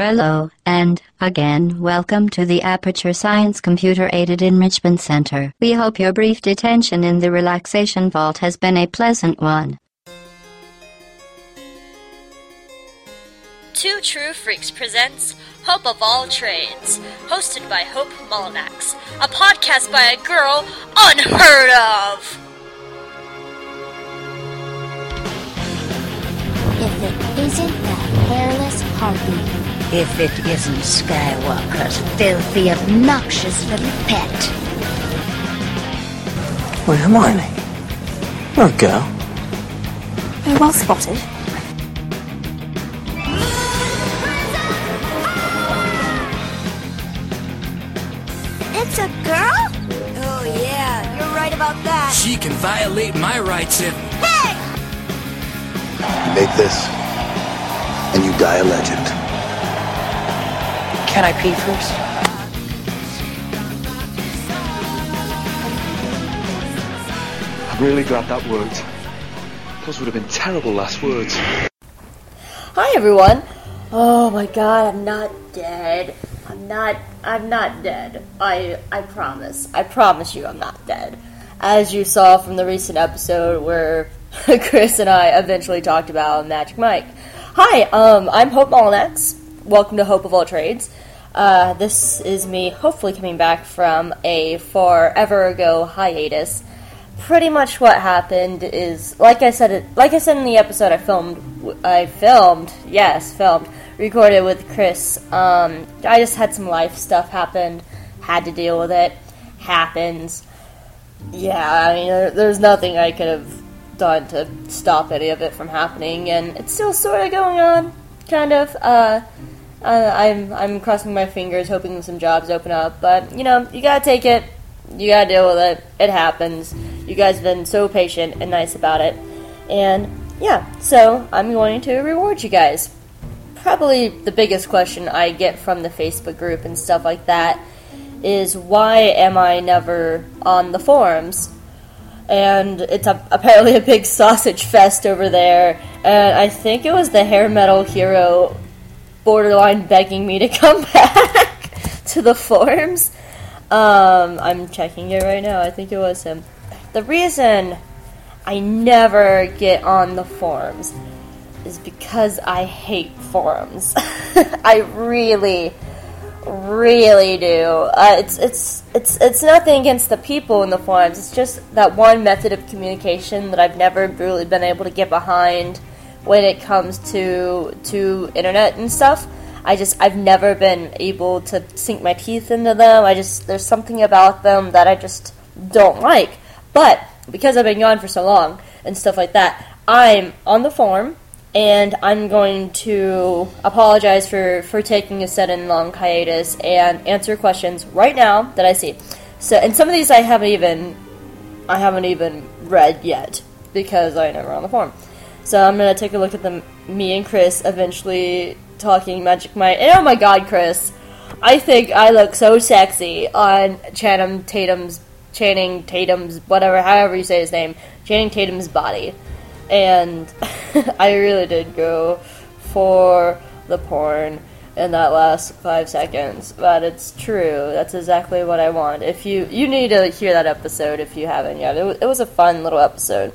Hello, and, again, welcome to the Aperture Science Computer Aided Enrichment Center. We hope your brief detention in the relaxation vault has been a pleasant one. Two True Freaks presents Hope of All Trades, hosted by Hope Mullinax, a podcast by a girl unheard of. If it isn't that hairless harpy. If it isn't Skywalker's filthy, obnoxious little pet. Wait, Hermione. You're a girl. Very well spotted. It's a girl? Oh, yeah, you're right about that. She can violate my rights if. Hey! You make this, and you die a legend. Can I pee first? I'm really glad that worked. Those would have been terrible last words. Hi everyone. Oh my god, I'm not dead. I'm not I'm not dead. I I promise. I promise you I'm not dead. As you saw from the recent episode where Chris and I eventually talked about Magic Mike. Hi, um I'm Hope Mullinax. Welcome to Hope of All Trades. Uh, this is me hopefully coming back from a forever ago hiatus pretty much what happened is like I said like I said in the episode I filmed I filmed yes filmed recorded with Chris um, I just had some life stuff happen had to deal with it happens yeah I mean there, there's nothing I could have done to stop any of it from happening and it's still sort of going on kind of uh, uh, I'm I'm crossing my fingers hoping some jobs open up but you know you gotta take it you gotta deal with it. It happens. You guys have been so patient and nice about it. And yeah, so I'm going to reward you guys. Probably the biggest question I get from the Facebook group and stuff like that is why am I never on the forums? And it's a, apparently a big sausage fest over there. And I think it was the hair metal hero borderline begging me to come back to the forums. Um, I'm checking it right now. I think it was him. The reason I never get on the forums is because I hate forums. I really, really do. Uh, it's it's it's it's nothing against the people in the forums. It's just that one method of communication that I've never really been able to get behind when it comes to to internet and stuff. I just I've never been able to sink my teeth into them. I just there's something about them that I just don't like. But because I've been gone for so long and stuff like that, I'm on the forum and I'm going to apologize for for taking a sudden long hiatus and answer questions right now that I see. So and some of these I haven't even I haven't even read yet because I never on the forum. So I'm gonna take a look at them. Me and Chris eventually talking Magic Mike. And oh my god, Chris, I think I look so sexy on Channing Tatum's Channing Tatum's whatever, however you say his name, Channing Tatum's body, and I really did go for the porn in that last five seconds. But it's true. That's exactly what I want. If you you need to hear that episode if you haven't yet. It it was a fun little episode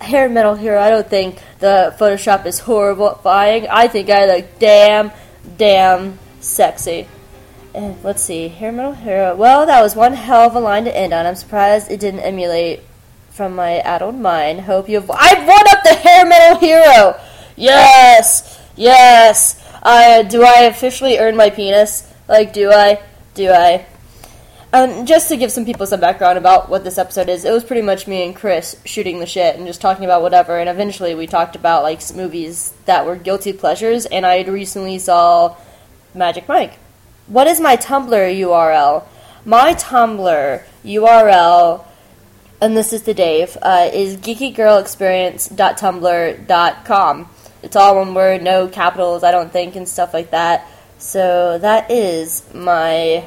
hair metal hero. I don't think the Photoshop is horrifying. I think I look damn, damn sexy. And let's see, hair metal hero. Well, that was one hell of a line to end on. I'm surprised it didn't emulate from my addled mind. Hope you've. I've won up the hair metal hero. Yes, yes. I do. I officially earn my penis. Like, do I? Do I? Um, just to give some people some background about what this episode is, it was pretty much me and Chris shooting the shit and just talking about whatever. And eventually, we talked about like movies that were guilty pleasures. And I had recently saw Magic Mike. What is my Tumblr URL? My Tumblr URL, and this is to Dave, uh, is geekygirlexperience.tumblr.com. It's all one word, no capitals, I don't think, and stuff like that. So that is my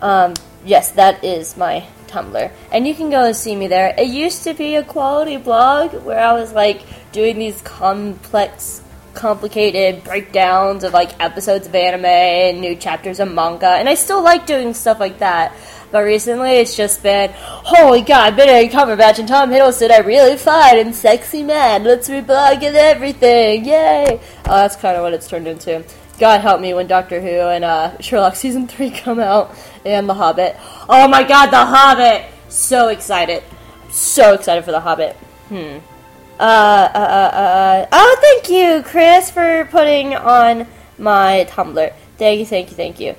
um, yes, that is my Tumblr. And you can go and see me there. It used to be a quality blog where I was like doing these complex complicated breakdowns of like episodes of anime and new chapters of manga, and I still like doing stuff like that. But recently, it's just been, holy god, Benedict Cumberbatch and Tom Hiddleston are really fine and sexy man. Let's reblog and everything, yay! Oh, that's kind of what it's turned into. God help me when Doctor Who and uh, Sherlock season three come out, and The Hobbit. Oh my god, The Hobbit! So excited, so excited for The Hobbit. Hmm. Uh, uh, uh, uh, oh, thank you, Chris, for putting on my Tumblr. Thank you, thank you, thank you.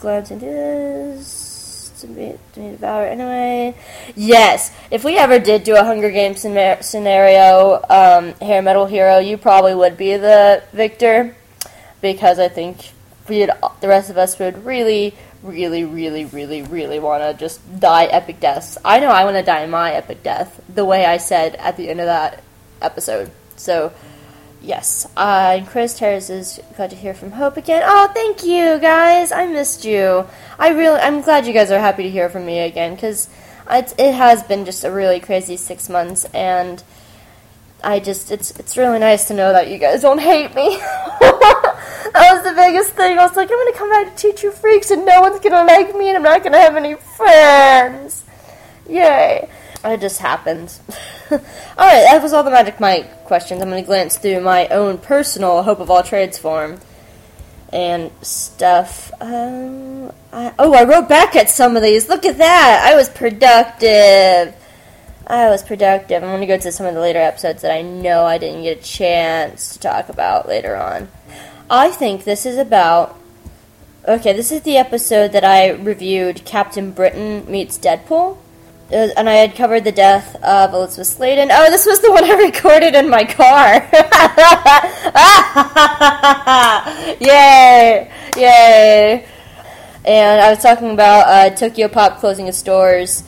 Glance into this. To be, to anyway. Yes, if we ever did do a Hunger Games scenario, um, Hair Metal Hero, you probably would be the victor because I think we'd, the rest of us would really, really, really, really, really want to just die epic deaths. I know I want to die my epic death the way I said at the end of that episode. So, yes. Uh, and Chris Terrace is glad to hear from Hope again. Oh, thank you, guys. I missed you. I really, I'm glad you guys are happy to hear from me again because it has been just a really crazy six months, and I just, it's, it's really nice to know that you guys don't hate me. that was the biggest thing. I was like, I'm gonna come back to Two True Freaks, and no one's gonna like me, and I'm not gonna have any friends. Yay. It just happens. Alright, that was all the Magic Mike questions. I'm to glance through my own personal Hope of All Trades form and stuff. Um, I, oh, I wrote back at some of these. Look at that! I was productive. I was productive. I'm going to go to some of the later episodes that I know I didn't get a chance to talk about later on. I think this is about. Okay, this is the episode that I reviewed Captain Britain meets Deadpool uh, and I had covered the death of Elizabeth Sladen. Oh, this was the one I recorded in my car. yay! Yay! And I was talking about uh, Tokyo Pop closing its stores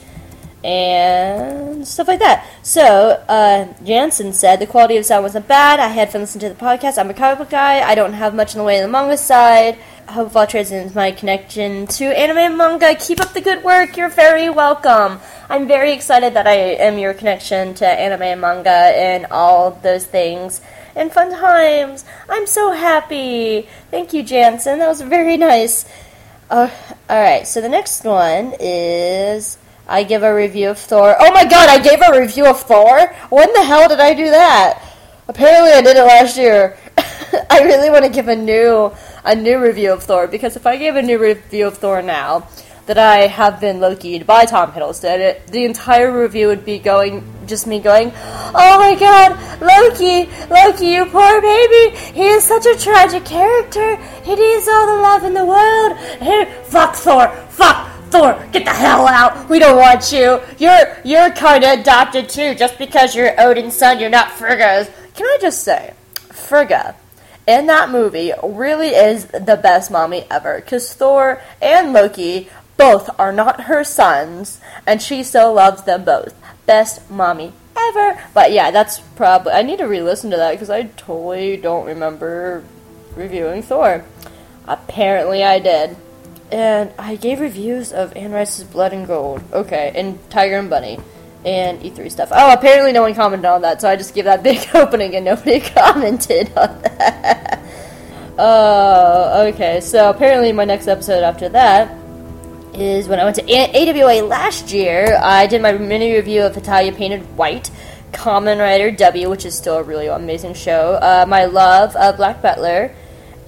and stuff like that. So, uh, Jansen said the quality of sound wasn't bad. I had fun listening to the podcast. I'm a comic book guy. I don't have much in the way of the manga side. I hope Trades is my connection to anime and manga. Keep up the good work. You're very welcome. I'm very excited that I am your connection to anime and manga and all those things and fun times. I'm so happy. Thank you, Jansen. That was very nice. Uh, all right, so the next one is I give a review of Thor. Oh my god, I gave a review of Thor? When the hell did I do that? Apparently I did it last year. I really want to give a new a new review of Thor because if I gave a new review of Thor now, that I have been Loki'd by Tom Hiddleston, it, the entire review would be going, just me going, Oh my god, Loki, Loki, you poor baby, he is such a tragic character, he needs all the love in the world, fuck Thor, fuck Thor, get the hell out. We don't want you. You're you're kind of adopted too. Just because you're Odin's son, you're not Frigga's. Can I just say, Frigga in that movie really is the best mommy ever. Because Thor and Loki both are not her sons, and she still loves them both. Best mommy ever. But yeah, that's probably. I need to re listen to that because I totally don't remember reviewing Thor. Apparently, I did. And I gave reviews of Anne Rice's Blood and Gold. Okay, and Tiger and Bunny. And E3 stuff. Oh, apparently no one commented on that, so I just gave that big opening and nobody commented on that. Oh, uh, okay. So apparently my next episode after that is when I went to AWA last year. I did my mini review of Hetalia Painted White, Kamen Rider W, which is still a really amazing show. Uh, my love of Black Butler,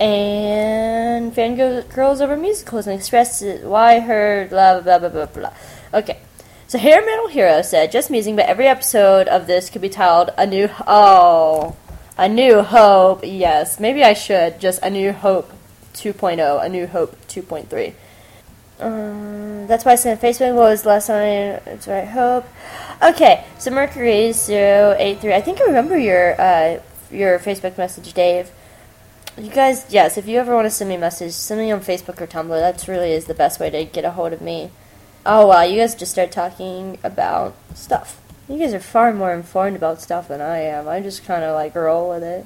and Fangirls Over Musicals and expresses why her blah blah blah blah blah. Okay. So Hair Metal Hero said, just musing, but every episode of this could be titled A New Oh A New Hope. Yes, maybe I should. Just A New Hope 2.0, A New Hope 2.3. Um, that's why I said Facebook was last time. It's right. Hope. Okay, so Mercury 083. I think I remember your uh, your Facebook message, Dave. You guys, yes, if you ever want to send me a message, send me on Facebook or Tumblr. That's really is the best way to get a hold of me. Oh wow, you guys just start talking about stuff. You guys are far more informed about stuff than I am. I just kind of like roll with it.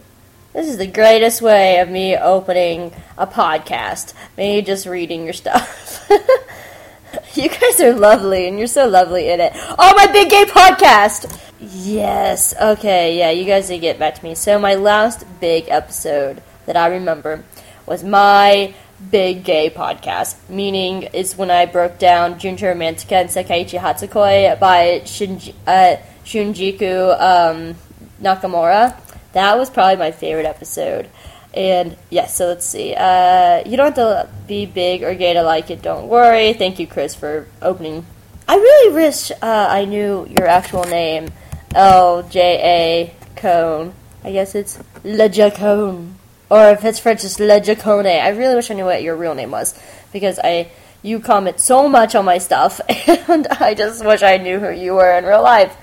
This is the greatest way of me opening a podcast. Me just reading your stuff. you guys are lovely, and you're so lovely in it. Oh, my big gay podcast! Yes. Okay. Yeah. You guys did get back to me. So my last big episode that I remember was my big gay podcast. Meaning is when I broke down Junjou Romantica and Sekaiichi Hatsukoi by Shinji, uh, Shungiku um, Nakamura. That was probably my favorite episode. And yes, so let's see. Uh, you don't have to be big or gay to like it. Don't worry. Thank you, Chris, for opening. I really wish uh, I knew your actual name. L J A Cone. I guess it's Le Jacone. Or if it's French, it's. I really wish I knew what your real name was because I you comment so much on my stuff, and I just wish I knew who you were in real life.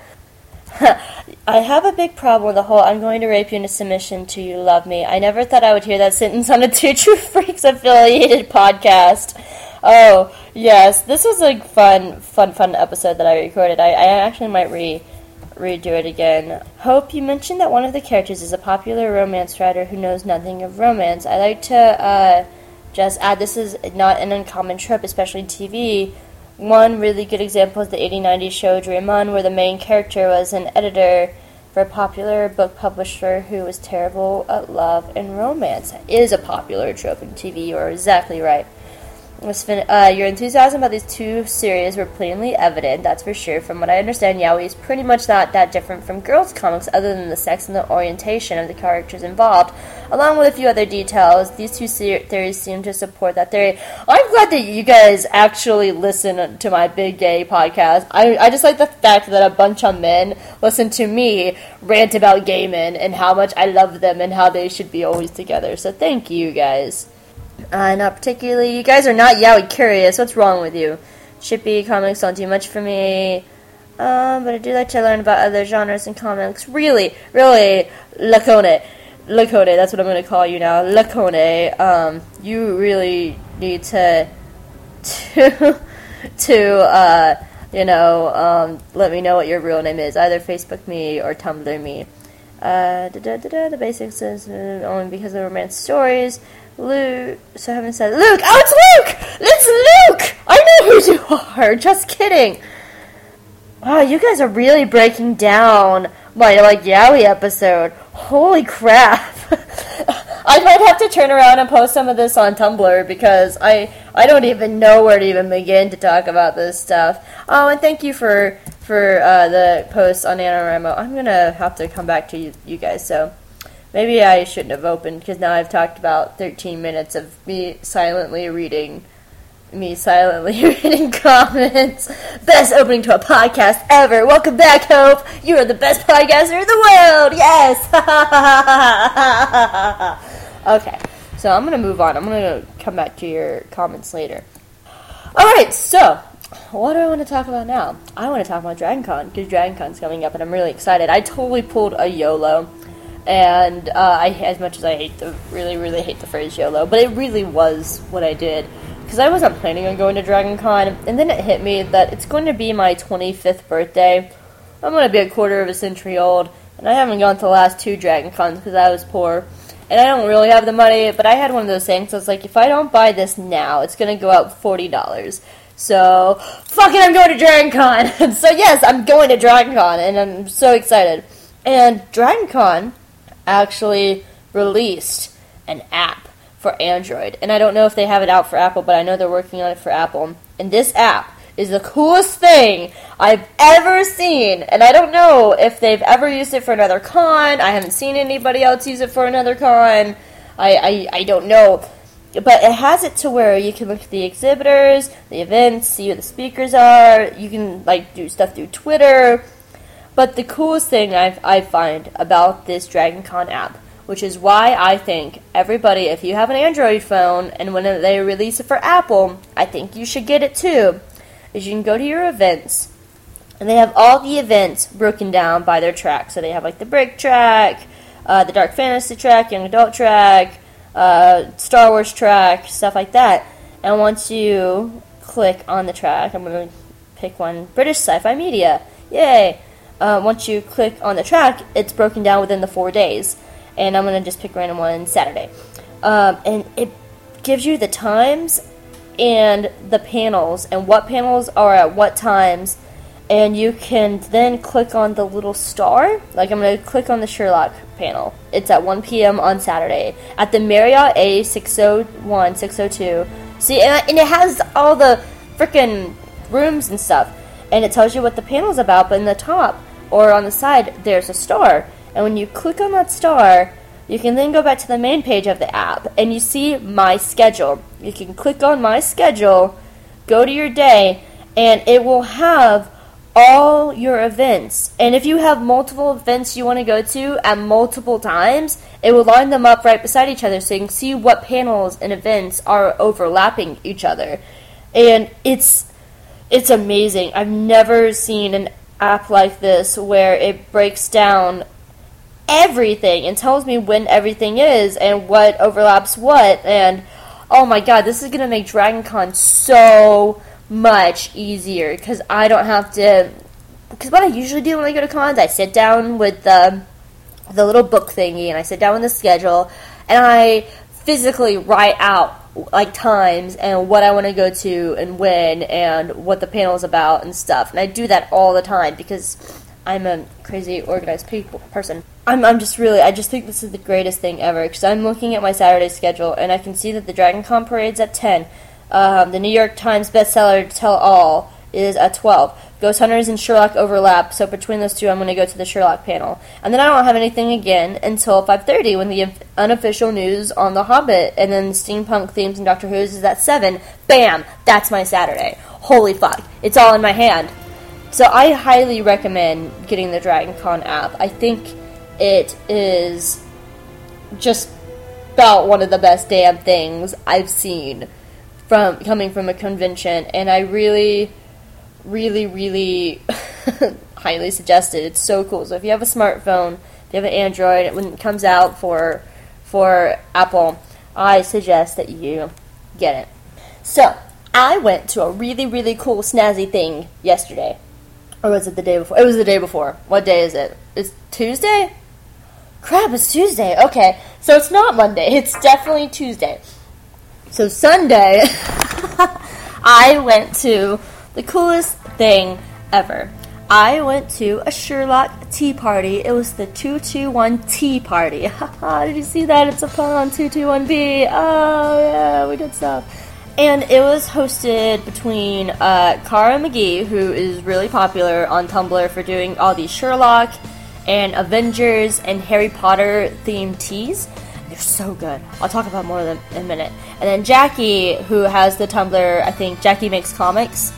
I have a big problem with the whole I'm going to rape you into submission to you love me. I never thought I would hear that sentence on a Two True Freaks affiliated podcast. Oh, yes. This was a fun, fun, fun episode that I recorded. I, I actually might re redo it again. Hope you mentioned that one of the characters is a popular romance writer who knows nothing of romance. I'd like to uh, just add this is not an uncommon trope, especially in TV. One really good example is the 8090 show Dream On, where the main character was an editor for a popular book publisher who was terrible at love and romance. It is a popular trope in TV, you are exactly right. Uh, your enthusiasm about these two series were plainly evident, that's for sure. From what I understand, Yaoi is pretty much not that different from girls' comics, other than the sex and the orientation of the characters involved. Along with a few other details, these two ser- theories seem to support that theory. I'm glad that you guys actually listen to my big gay podcast. I, I just like the fact that a bunch of men listen to me rant about gay men and how much I love them and how they should be always together. So thank you guys. Uh, not particularly. You guys are not yaoi curious. What's wrong with you? Shippy comics don't do much for me. Um, but I do like to learn about other genres and comics. Really, really, Lacone. Lacone, that's what I'm going to call you now. Lacone. Um, you really need to, to, to, uh, you know, um, let me know what your real name is. Either Facebook me or Tumblr me. Uh, da, da, da, the basics is uh, only because of romance stories. Luke. So I haven't said Luke. Oh, it's Luke. It's Luke. I know who you are. Just kidding. Wow, you guys are really breaking down my like yaoi episode. Holy crap. I might have to turn around and post some of this on Tumblr because I I don't even know where to even begin to talk about this stuff. Oh, and thank you for for uh, the post on NaNoWriMo. I'm gonna have to come back to you, you guys. So maybe I shouldn't have opened because now I've talked about 13 minutes of me silently reading me silently reading comments. Best opening to a podcast ever. Welcome back, Hope. You are the best podcaster in the world. Yes. okay, so I'm gonna move on. I'm gonna come back to your comments later. All right, so what do I want to talk about now? I want to talk about DragonCon because Dragon Con's coming up, and I'm really excited. I totally pulled a YOLO, and uh, I, as much as I hate the really, really hate the phrase YOLO, but it really was what I did because I wasn't planning on going to Dragon Con, and then it hit me that it's going to be my 25th birthday. I'm going to be a quarter of a century old, and I haven't gone to the last two Dragon Cons because I was poor. And I don't really have the money, but I had one of those things. I was like, if I don't buy this now, it's going to go up $40. So, fuck it, I'm going to Dragon Con. so, yes, I'm going to Dragon Con, and I'm so excited. And Dragon Con actually released an app for Android. And I don't know if they have it out for Apple, but I know they're working on it for Apple. And this app is the coolest thing I've ever seen. And I don't know if they've ever used it for another con. I haven't seen anybody else use it for another con. I, I, I don't know. But it has it to where you can look at the exhibitors, the events, see who the speakers are. You can like do stuff through Twitter. But the coolest thing I I find about this Dragon Con app which is why I think everybody, if you have an Android phone and when they release it for Apple, I think you should get it too. Is you can go to your events, and they have all the events broken down by their track. So they have like the break track, uh, the dark fantasy track, young adult track, uh, Star Wars track, stuff like that. And once you click on the track, I'm going to pick one British Sci-Fi Media. Yay! Uh, once you click on the track, it's broken down within the four days and I'm gonna just pick random one Saturday. Um, and it gives you the times and the panels and what panels are at what times and you can then click on the little star. Like I'm going to click on the Sherlock panel. It's at 1 p.m. on Saturday at the Marriott A601 602. See, and, and it has all the freaking rooms and stuff, and it tells you what the panel's about. But in the top or on the side, there's a star, and when you click on that star. You can then go back to the main page of the app and you see my schedule. You can click on my schedule, go to your day, and it will have all your events. And if you have multiple events you want to go to at multiple times, it will line them up right beside each other so you can see what panels and events are overlapping each other. And it's it's amazing. I've never seen an app like this where it breaks down everything and tells me when everything is and what overlaps what and oh my god, this is going to make Dragon Con so much easier because I don't have to. Because what I usually do when I go to cons, I sit down with the the little book thingy and I sit down with the schedule and I physically write out like times and what I want to go to and when and what the panel is about and stuff. And I do that all the time because I'm a crazy organized people person. I'm, I'm just really, I just think this is the greatest thing ever because I'm looking at my Saturday schedule and I can see that the Dragon Con parade's at 10. Um, the New York Times bestseller Tell All is at 12. Ghost Hunters and Sherlock overlap, so between those two, I'm going to go to the Sherlock panel. And then I don't have anything again until 5.30 when the unofficial news on The Hobbit and then steampunk themes and Doctor Who's is at 7. Bam! That's my Saturday. Holy fuck. It's all in my hand. So I highly recommend getting the Dragon Con app. I think it is just about one of the best damn things I've seen from coming from a convention, and I really, really, really highly suggested. It's so cool. So if you have a smartphone, if you have an Android, when it comes out for for Apple, I suggest that you get it. So I went to a really, really cool snazzy thing yesterday. Or was it the day before? It was the day before. What day is it? It's Tuesday? Crap, it's Tuesday. Okay, so it's not Monday. It's definitely Tuesday. So Sunday, I went to the coolest thing ever. I went to a Sherlock tea party. It was the 221 tea party. did you see that? It's a pun on 221B. Oh, yeah, we did stuff. And it was hosted between uh, Cara McGee, who is really popular on Tumblr for doing all these Sherlock and Avengers and Harry Potter themed teas. They're so good. I'll talk about more of them in a minute. And then Jackie, who has the Tumblr, I think Jackie Makes Comics.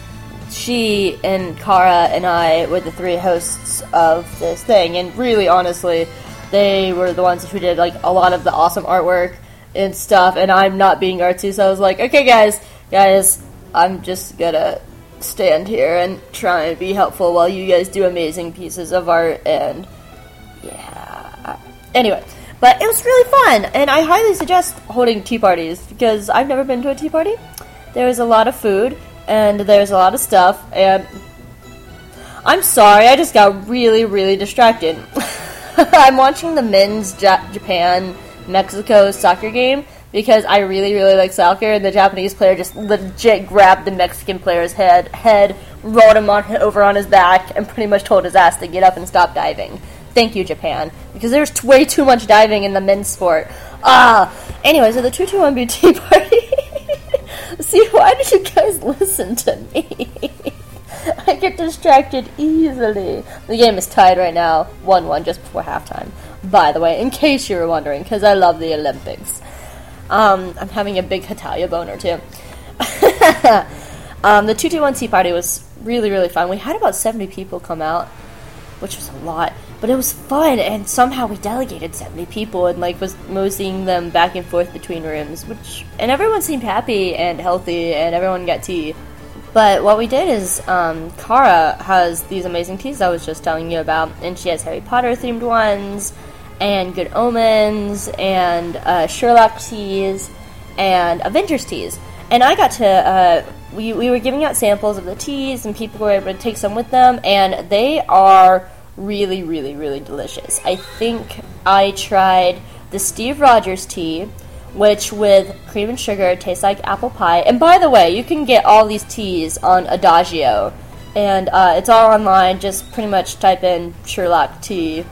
She and Cara and I were the three hosts of this thing, and really, honestly, they were the ones who did like a lot of the awesome artwork and stuff. And I'm not being artsy, so I was like, okay, guys, guys, I'm just gonna stand here and try and be helpful while you guys do amazing pieces of art. And yeah, anyway. But it was really fun, and I highly suggest holding tea parties because I've never been to a tea party. There was a lot of food, and there's a lot of stuff, and I'm sorry, I just got really, really distracted. I'm watching the men's ja- Japan Mexico soccer game because I really, really like soccer, and the Japanese player just legit grabbed the Mexican player's head, head, rolled him on over on his back, and pretty much told his ass to get up and stop diving. Thank you, Japan, because there's way too much diving in the men's sport. Ah, anyway, so the 221 BT party. See, why did you guys listen to me? I get distracted easily. The game is tied right now, 1 1 just before halftime. By the way, in case you were wondering, because I love the Olympics. Um, I'm having a big Hetalia boner too. um, the 221 Tea Party was really, really fun. We had about 70 people come out, which was a lot. But it was fun, and somehow we delegated 70 people and like was moseying them back and forth between rooms, which and everyone seemed happy and healthy, and everyone got tea. But what we did is, um, Cara has these amazing teas I was just telling you about, and she has Harry Potter themed ones, and Good Omens, and uh, Sherlock teas, and Avengers teas. And I got to, uh, we, we were giving out samples of the teas, and people were able to take some with them, and they are really, really, really delicious. I think I tried the Steve Rogers tea, which with cream and sugar tastes like apple pie. And by the way, you can get all these teas on Adagio. and uh, it's all online. Just pretty much type in Sherlock tea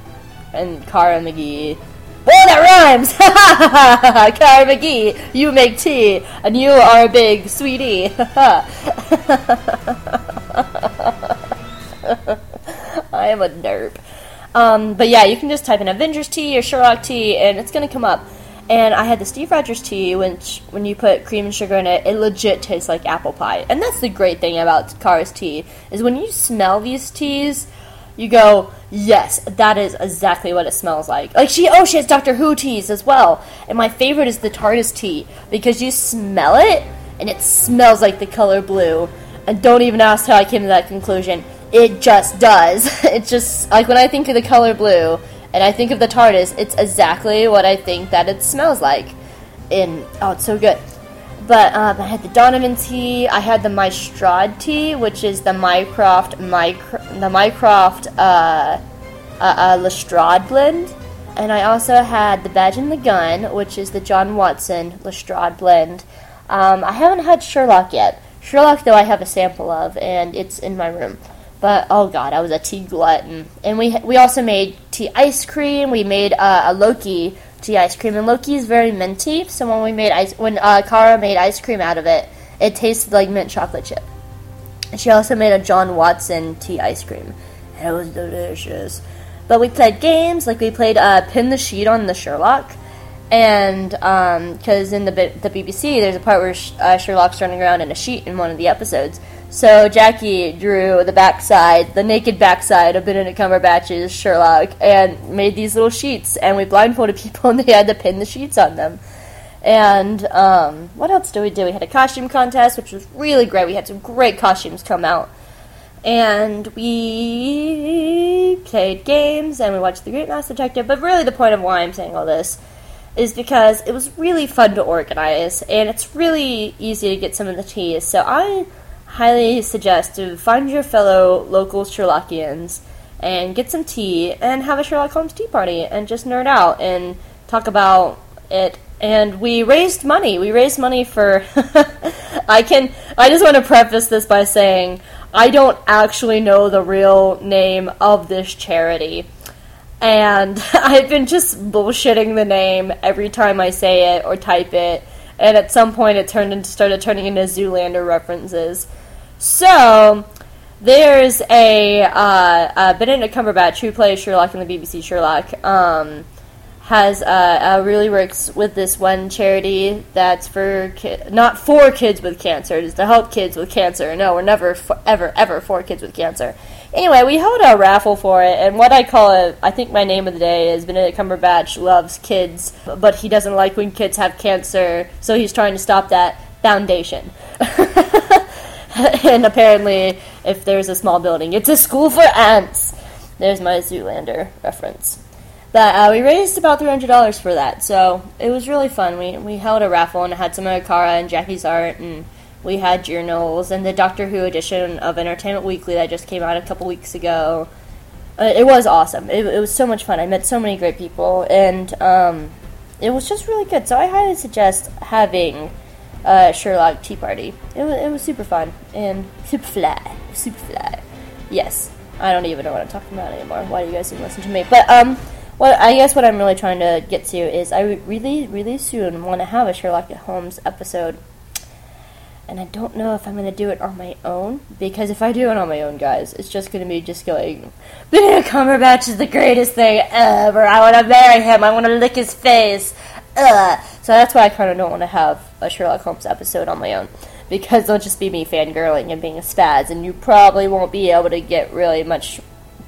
and Cara McGee. Well, that rhymes! Cara McGee, you make tea, and you are a big sweetie. I am a derp. Um, but yeah, you can just type in Avengers tea or Sherlock tea, and it's gonna come up. And I had the Steve Rogers tea, which when you put cream and sugar in it, it legit tastes like apple pie. And that's the great thing about Cara's tea is when you smell these teas, you go, yes, that is exactly what it smells like. Like she, oh, she has Doctor Who teas as well. And my favorite is the TARDIS tea because you smell it and it smells like the color blue. And don't even ask how I came to that conclusion. It just does. It's just like when I think of the color blue and I think of the TARDIS, it's exactly what I think that it smells like. And oh, it's so good. But um, I had the Donovan tea. I had the Mystrade tea, which is the Mycroft Mycro- the Mycroft uh, uh, uh, Lestrade blend. And I also had the Badge and the Gun, which is the John Watson Lestrade blend. Um, I haven't had Sherlock yet. Sherlock, though, I have a sample of, and it's in my room. But oh god, I was a tea glutton. And we we also made tea ice cream. We made uh, a Loki tea ice cream, and Loki is very minty. So when we made ice, when uh, Cara made ice cream out of it, it tasted like mint chocolate chip. And she also made a John Watson tea ice cream, and it was delicious. But we played games, like we played uh, pin the sheet on the Sherlock, and because um, in the the BBC there's a part where uh, Sherlock's running around in a sheet in one of the episodes. So Jackie drew the backside, the naked backside of Benedict Cumberbatch's Sherlock, and made these little sheets. And we blindfolded people, and they had to pin the sheets on them. And um, what else did we do? We had a costume contest, which was really great. We had some great costumes come out, and we played games and we watched The Great Mouse Detective. But really, the point of why I'm saying all this is because it was really fun to organize, and it's really easy to get some of the teas. So I highly suggest to find your fellow local Sherlockians and get some tea and have a Sherlock Holmes tea party and just nerd out and talk about it. And we raised money. We raised money for. I can. I just want to preface this by saying I don't actually know the real name of this charity. And I've been just bullshitting the name every time I say it or type it. And at some point, it turned into started turning into Zoolander references. So there's a, uh, uh, Benedict Cumberbatch who plays Sherlock in the BBC Sherlock. Um, has uh, uh, really works with this one charity that's for ki- not for kids with cancer. It's to help kids with cancer. No, we're never for, ever ever for kids with cancer. Anyway, we held a raffle for it, and what I call it, I think my name of the day is Benedict Cumberbatch loves kids, but he doesn't like when kids have cancer, so he's trying to stop that foundation. and apparently, if there's a small building, it's a school for ants. There's my Zoolander reference. But uh, we raised about three hundred dollars for that, so it was really fun. We we held a raffle and had some of Cara and Jackie's art, and we had journals and the Doctor Who edition of Entertainment Weekly that just came out a couple weeks ago. Uh, it was awesome. It, it, was so much fun. I met so many great people, and um, it was just really good. So I highly suggest having uh, Sherlock Tea Party. It was, it was super fun and super fly, super fly. Yes, I don't even know what I'm talking about anymore. Why do you guys even listen to me? But um, what I guess what I'm really trying to get to is I really, really soon want to have a Sherlock Holmes episode. And I don't know if I'm going to do it on my own, because if I do it on my own, guys, it's just going to be just going, Benedict Cumberbatch is the greatest thing ever. I want to marry him. I want to lick his face. Ugh. So that's why I kind of don't want to have a Sherlock Holmes episode on my own. Because it'll just be me fangirling and being a spaz, and you probably won't be able to get really much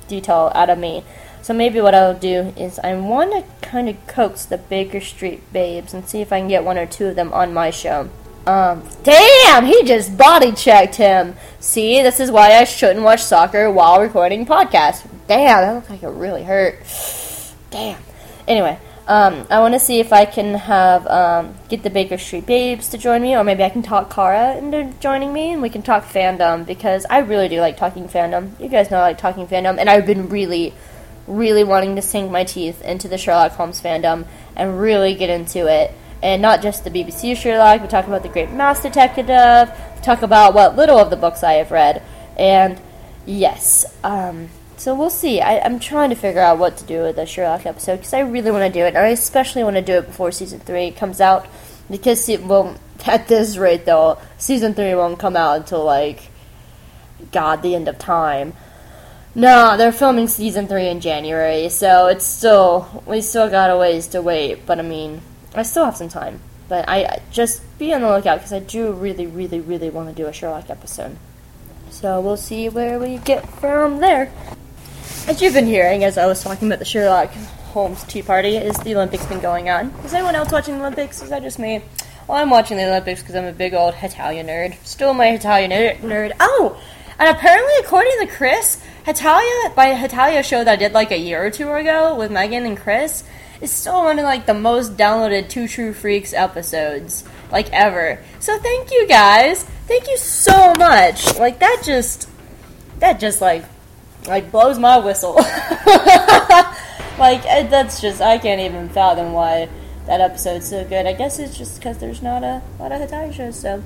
detail out of me. So maybe what I'll do is I want to kind of coax the Baker Street babes and see if I can get one or two of them on my show. Um, damn, he just body checked him. See, this is why I shouldn't watch soccer while recording podcasts. Damn, that looks like it really hurt. Damn. Anyway, um, I want to see if I can have um, get the Baker Street Babes to join me, or maybe I can talk Cara into joining me, and we can talk fandom because I really do like talking fandom. You guys know I like talking fandom, and I've been really, really wanting to sink my teeth into the Sherlock Holmes fandom and really get into it, and not just the BBC Sherlock. We talk about the Great Mouse Detective, talk about what little of the books I have read, and yes. Um, so we'll see. I, I'm trying to figure out what to do with the Sherlock episode because I really want to do it. And I especially want to do it before season three comes out because it will. At this rate, though, season three won't come out until like God, the end of time. No, they're filming season three in January, so it's still we still got a ways to wait. But I mean, I still have some time. But I just be on the lookout because I do really, really, really want to do a Sherlock episode. So we'll see where we get from there. As you've been hearing, as I was talking about the Sherlock Holmes Tea Party, is the Olympics been going on? Is anyone else watching the Olympics? Is that just me? Well, I'm watching the Olympics because I'm a big old Hetalia nerd. Still my Hetalia ner- nerd. Oh, and apparently, according to Chris, Hetalia by Hetalia show that I did like a year or two ago with Megan and Chris is still one of like the most downloaded Two True Freaks episodes like ever. So thank you guys. Thank you so much. Like that just that just like like blows my whistle. like that's just I can't even fathom why that episode's so good. I guess it's just because there's not a lot of Hetalia shows. So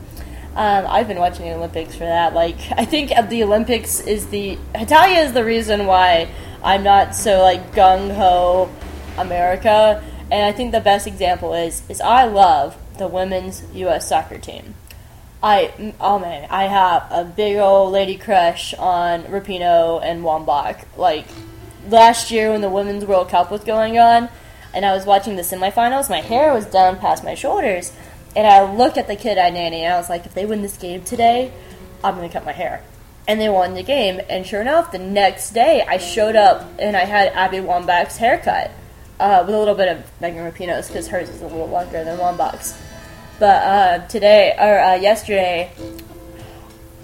um, I've been watching the Olympics for that. Like I think the Olympics is the Hetalia is the reason why I'm not so like gung ho America. And I think the best example is is I love the women's U.S. soccer team. I oh man, I have a big old lady crush on Rapinoe and Wambach. Like last year when the Women's World Cup was going on, and I was watching the semifinals, my hair was down past my shoulders, and I looked at the kid I nanny, and I was like, if they win this game today, I'm gonna cut my hair. And they won the game, and sure enough, the next day I showed up and I had Abby Wambach's haircut uh, with a little bit of Megan Rapinoe's because hers is a little longer than Wambach's. But uh, today or uh, yesterday,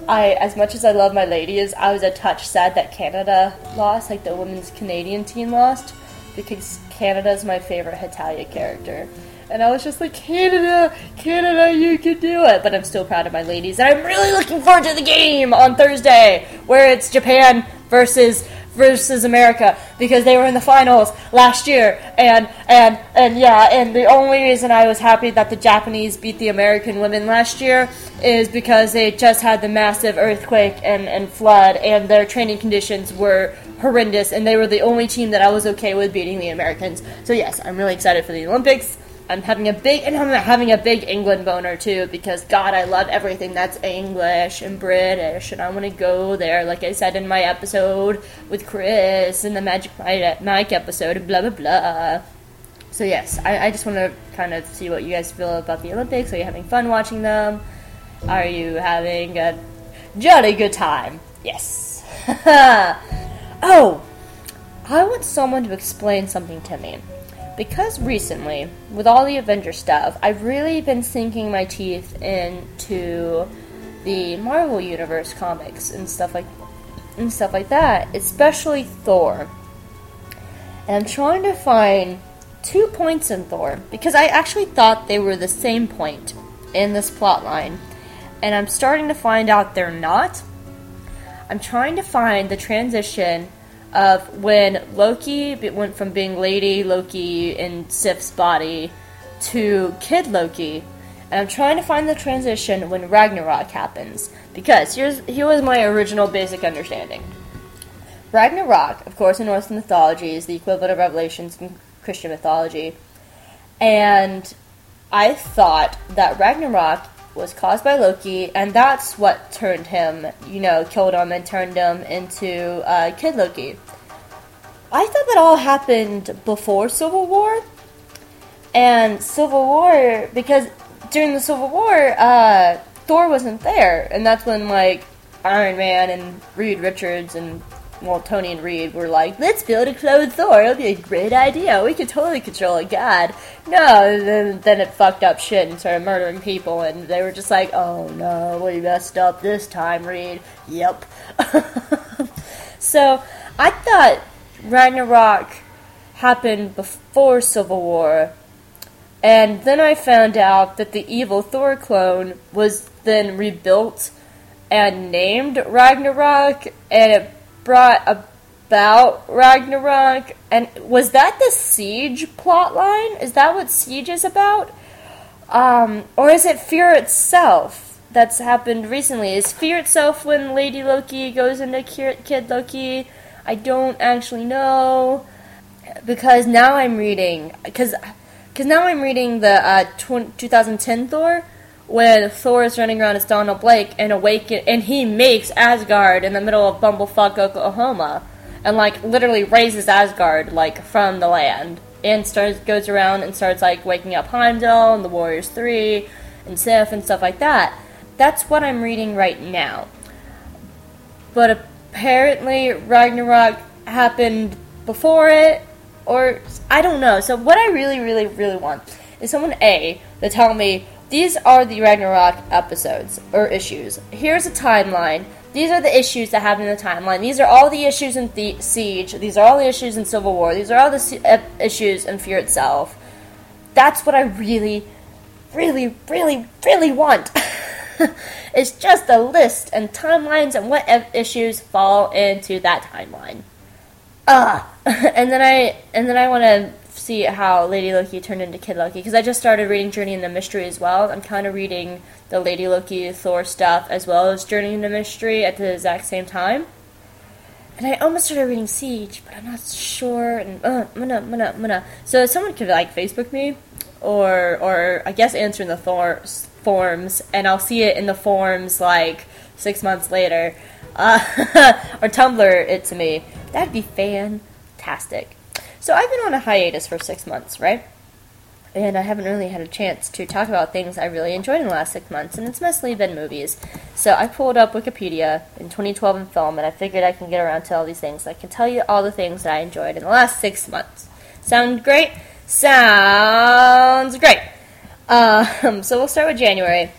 I as much as I love my ladies, I was a touch sad that Canada lost, like the women's Canadian team lost, because Canada's my favorite Hetalia character. And I was just like, Canada, Canada, you can do it. But I'm still proud of my ladies. And I'm really looking forward to the game on Thursday, where it's Japan versus versus America because they were in the finals last year and and and yeah and the only reason I was happy that the Japanese beat the American women last year is because they just had the massive earthquake and, and flood and their training conditions were horrendous and they were the only team that I was okay with beating the Americans so yes I'm really excited for the Olympics I'm having a big and I'm having a big England boner too because God, I love everything that's English and British, and I want to go there. Like I said in my episode with Chris in the Magic Mike episode, blah blah blah. So yes, I, I just want to kind of see what you guys feel about the Olympics. Are you having fun watching them? Are you having a jolly good time? Yes. oh, I want someone to explain something to me because recently, with all the Avenger stuff, I've really been sinking my teeth into the Marvel Universe comics and stuff like and stuff like that, especially Thor. And I'm trying to find two points in Thor because I actually thought they were the same point in this plot line, and I'm starting to find out they're not. I'm trying to find the transition of when Loki went from being Lady Loki in Sif's body to Kid Loki, and I'm trying to find the transition when Ragnarok happens because here's here was my original basic understanding. Ragnarok, of course, in Norse mythology, is the equivalent of Revelations in Christian mythology, and I thought that Ragnarok was caused by Loki, and that's what turned him, you know, killed him and turned him into uh, Kid Loki. I thought that all happened before Civil War, and Civil War because during the Civil War, uh, Thor wasn't there, and that's when like Iron Man and Reed Richards and well Tony and Reed were like, let's build a clone Thor. It'll be a great idea. We could totally control a god. No, then then it fucked up shit and started murdering people, and they were just like, oh no, we messed up this time, Reed. Yep. so I thought Ragnarok happened before Civil War. And then I found out that the evil Thor clone was then rebuilt and named Ragnarok, and it brought about Ragnarok. And was that the Siege plotline? Is that what Siege is about? Um, or is it Fear itself? that's happened recently is Fear itself when Lady Loki goes into Kid Loki. I don't actually know because now I'm reading because because now I'm reading the uh, tw- 2010 Thor when Thor is running around as Donald Blake and awaken and he makes Asgard in the middle of Bumblefuck, Oklahoma, and like literally raises Asgard like from the land and starts goes around and starts like waking up Heimdall and the Warriors Three and Sif and stuff like that. That's what I'm reading right now. But apparently Ragnarok happened before it, or I don't know. So what I really, really, really want is someone A to tell me these are the Ragnarok episodes or issues. Here's a timeline. These are the issues that happen in the timeline. These are all the issues in the Siege. These are all the issues in Civil War. These are all the issues in Fear itself. That's what I really, really, really, really want. it's just a list and timelines and what issues fall into that timeline. Ah, and then I and then I want to see how Lady Loki turned into Kid Loki because I just started reading Journey into the Mystery as well. I'm kind of reading the Lady Loki Thor stuff as well as Journey into the Mystery at the exact same time. And I almost started reading Siege, but I'm not sure. And uh, gonna, gonna, gonna. So someone could like Facebook me, or or I guess answer in the Thor forms, and I'll see it in the forms like six months later, uh, or Tumblr it to me. That'd be fantastic. So I've been on a hiatus for six months, right? And I haven't really had a chance to talk about things I really enjoyed in the last six months, and it's mostly been movies. So I pulled up Wikipedia in 2012 in film, and I figured I can get around to all these things. I can tell you all the things that I enjoyed in the last six months. Sound great? Sounds great. Um, so we'll start with January.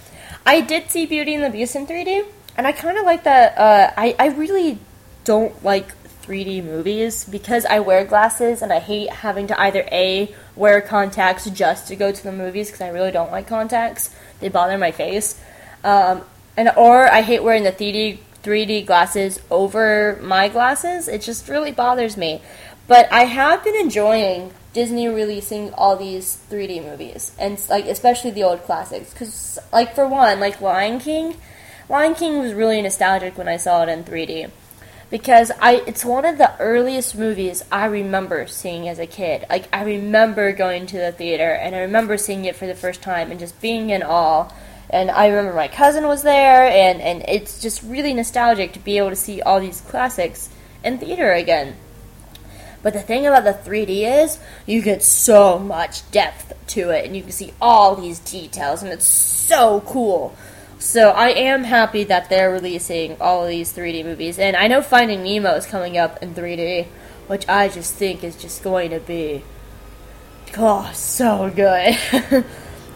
I did see Beauty and the Beast in 3D, and I kind of like that. Uh, I, I really don't like 3D movies because I wear glasses and I hate having to either A, wear contacts just to go to the movies because I really don't like contacts. They bother my face. Um, and or I hate wearing the 3D 3D glasses over my glasses. It just really bothers me. But I have been enjoying Disney releasing all these 3D movies and like especially the old classics cuz like for one, like Lion King, Lion King was really nostalgic when I saw it in 3D because I it's one of the earliest movies I remember seeing as a kid. Like I remember going to the theater and I remember seeing it for the first time and just being in awe. And I remember my cousin was there and and it's just really nostalgic to be able to see all these classics in theater again. But the thing about the 3D is you get so much depth to it and you can see all these details and it's so cool. So I am happy that they're releasing all of these 3D movies, and I know Finding Nemo is coming up in 3D, which I just think is just going to be, oh, so good.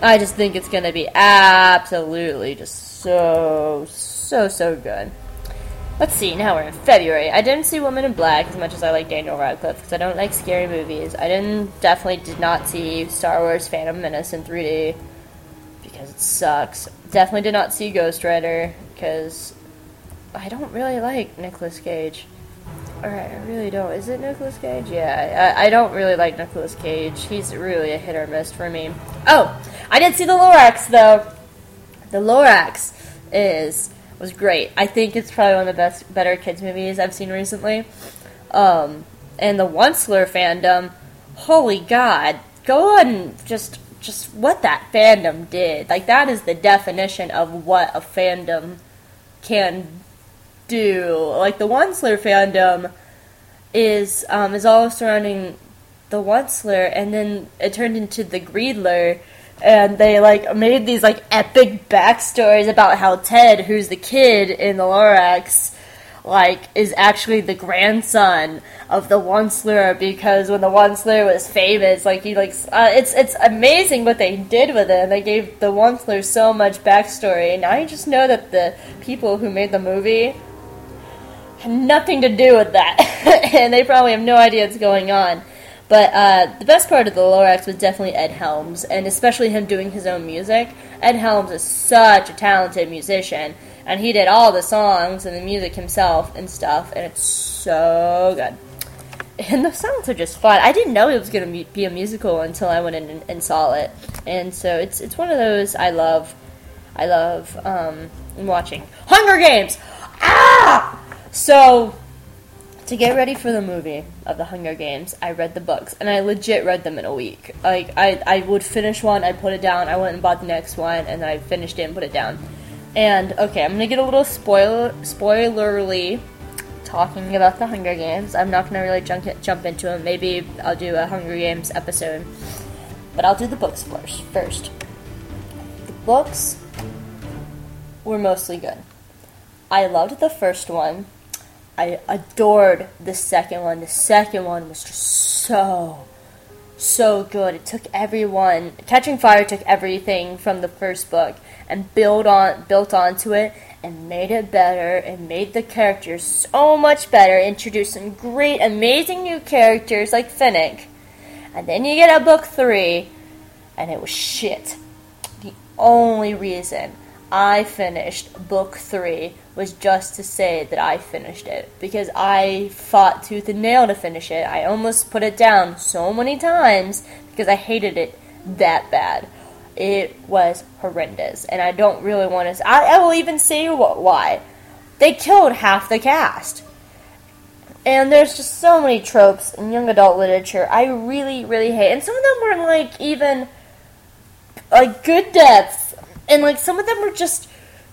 I just think it's going to be absolutely just so, so, so good. Let's see, now we're in February. I didn't see Woman in Black as much as I like Daniel Radcliffe because I don't like scary movies. I didn't, definitely did not see Star Wars Phantom Menace in 3D because it sucks. Definitely did not see Ghost Rider because I don't really like Nicolas Cage. Alright, I really don't. Is it Nicolas Cage? Yeah, I, I don't really like Nicolas Cage. He's really a hit or miss for me. Oh, I did see the Lorax though. The Lorax is was great. I think it's probably one of the best, better kids movies I've seen recently. Um, and the Onceler fandom, holy god, go on just just what that fandom did. Like that is the definition of what a fandom can do. Like the Onceler fandom is um, is all surrounding the Onceler, and then it turned into the Greedler, and they like made these like epic backstories about how Ted, who's the kid in the Lorax, like is actually the grandson of the Onceler because when the Onceler was famous, like he like uh, it's it's amazing what they did with it. They gave the Onceler so much backstory, and I just know that the people who made the movie had nothing to do with that, and they probably have no idea what's going on. But uh, the best part of the Lorax was definitely Ed Helms, and especially him doing his own music. Ed Helms is such a talented musician, and he did all the songs and the music himself and stuff, and it's so good. And the songs are just fun. I didn't know it was going to be a musical until I went in and, and saw it, and so it's it's one of those I love. I love um, watching Hunger Games. Ah! So to get ready for the movie of the Hunger Games, I read the books and I legit read them in a week. Like I, I would finish one, I'd put it down, I went and bought the next one, and I finished it and put it down. And okay, I'm gonna get a little spoiler spoilerly talking about the Hunger Games. I'm not gonna really jump jump into them. Maybe I'll do a Hunger Games episode, but I'll do the books first. First, the books were mostly good. I loved the first one. I adored the second one. The second one was just so, so good. It took everyone. Catching Fire took everything from the first book and built on built onto it and made it better and made the characters so much better. Introduced some great, amazing new characters like Finnick. And then you get a book three, and it was shit. The only reason I finished book three was just to say that I finished it because I fought tooth and nail to finish it. I almost put it down so many times because I hated it that bad. It was horrendous, and I don't really want to. I, I will even say wh- why. They killed half the cast. And there's just so many tropes in young adult literature I really, really hate. And some of them weren't like even like good deaths and like some of them were just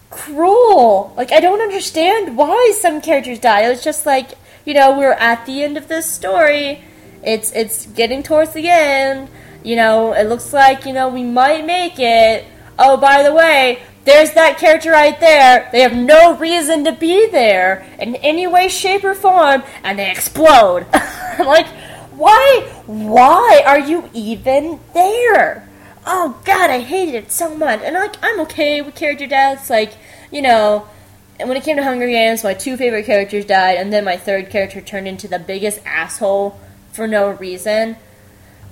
cruel. Like I don't understand why some characters die. It was just like you know we're at the end of this story. It's it's getting towards the end. You know it looks like you know we might make it. Oh by the way, there's that character right there. They have no reason to be there in any way, shape, or form, and they explode. like why? Why are you even there? oh god, I hated it so much. And like, I'm okay with character deaths. Like, you know, and when it came to Hunger Games, my two favorite characters died, and then my third character turned into the biggest asshole for no reason.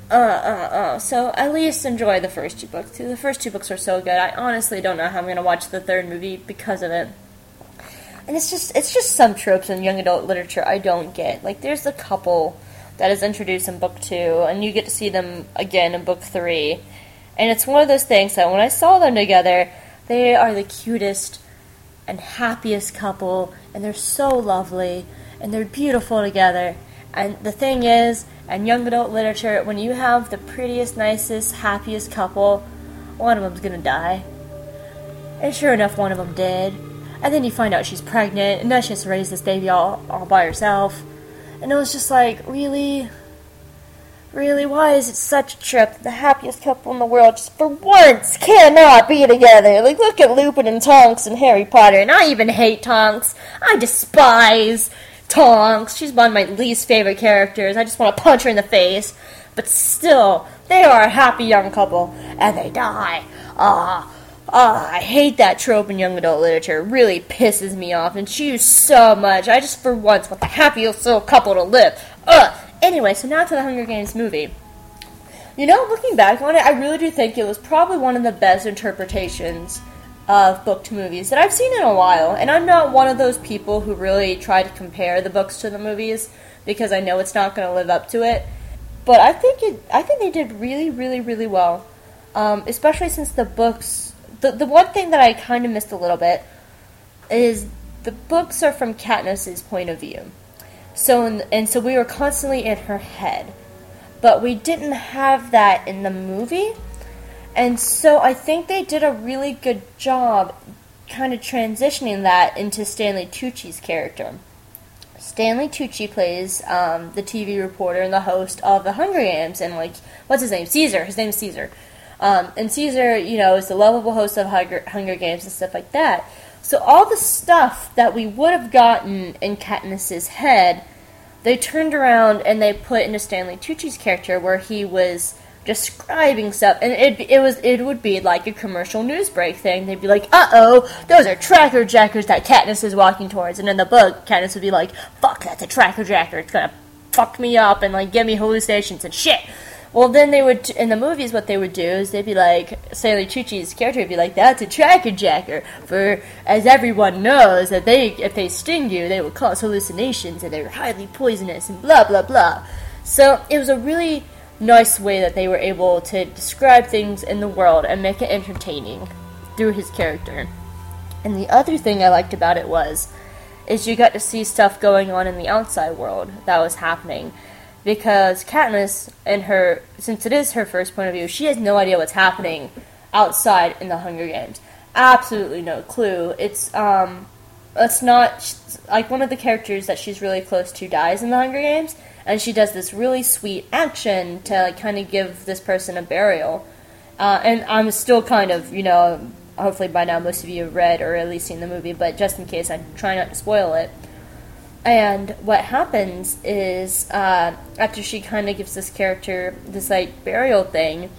Uh, uh, uh. So at least enjoy the first two books. The first two books are so good. I honestly don't know how I'm gonna watch the third movie because of it. And it's just, it's just some tropes in young adult literature I don't get. Like, there's a couple that is introduced in book two, and you get to see them again in book three and it's one of those things that when I saw them together, they are the cutest and happiest couple, and they're so lovely, and they're beautiful together. And the thing is, in young adult literature, when you have the prettiest, nicest, happiest couple, one of them's gonna die. And sure enough, one of them did. And then you find out she's pregnant, and now she has to raise this baby all, all by herself. And it was just like, really? Really, why is it such a trip? The happiest couple in the world just for once cannot be together. Like, look at Lupin and Tonks and Harry Potter, and I even hate Tonks. I despise Tonks. She's one of my least favorite characters. I just want to punch her in the face. But still, they are a happy young couple, and they die. Ah. Ah, I hate that trope in young adult literature. It really pisses me off and chews so much. I just, for once, want the happiest little couple to live. Ugh. Anyway, so now to the Hunger Games movie. You know, looking back on it, I really do think it was probably one of the best interpretations of book to movies that I've seen in a while. And I'm not one of those people who really try to compare the books to the movies because I know it's not going to live up to it. But I think it, I think they did really, really, really well. Um, especially since the books, the the one thing that I kind of missed a little bit is the books are from Katniss's point of view. So and so we were constantly in her head, but we didn't have that in the movie, and so I think they did a really good job, kind of transitioning that into Stanley Tucci's character. Stanley Tucci plays um, the TV reporter and the host of the Hunger Games, and like what's his name? Caesar. His name is Caesar. Um, and Caesar, you know, is the lovable host of Hunger, Hunger Games and stuff like that. So all the stuff that we would have gotten in Katniss's head, they turned around and they put into Stanley Tucci's character, where he was describing stuff, and it it was it would be like a commercial news break thing. They'd be like, "Uh oh, those are tracker jackers that Katniss is walking towards," and in the book, Katniss would be like, "Fuck, that's a tracker jacker. It's gonna fuck me up and like give me hallucinations and shit." Well, then they would in the movies. What they would do is they'd be like Stanley Tucci's character would be like, "That's a tracker jacker." For as everyone knows, that they if they sting you, they will cause hallucinations and they're highly poisonous and blah blah blah. So it was a really nice way that they were able to describe things in the world and make it entertaining. through his character. And the other thing I liked about it was is you got to see stuff going on in the outside world that was happening. Because Katniss and her since it is her first point of view, she has no idea what's happening outside in the Hunger Games. Absolutely no clue. It's um it's not like one of the characters that she's really close to dies in the Hunger Games, and she does this really sweet action to like, kind of give this person a burial. Uh, and I'm still kind of, you know, hopefully by now most of you have read or at least seen the movie, but just in case, I try not to spoil it. And what happens is, uh, after she kind of gives this character this like burial thing,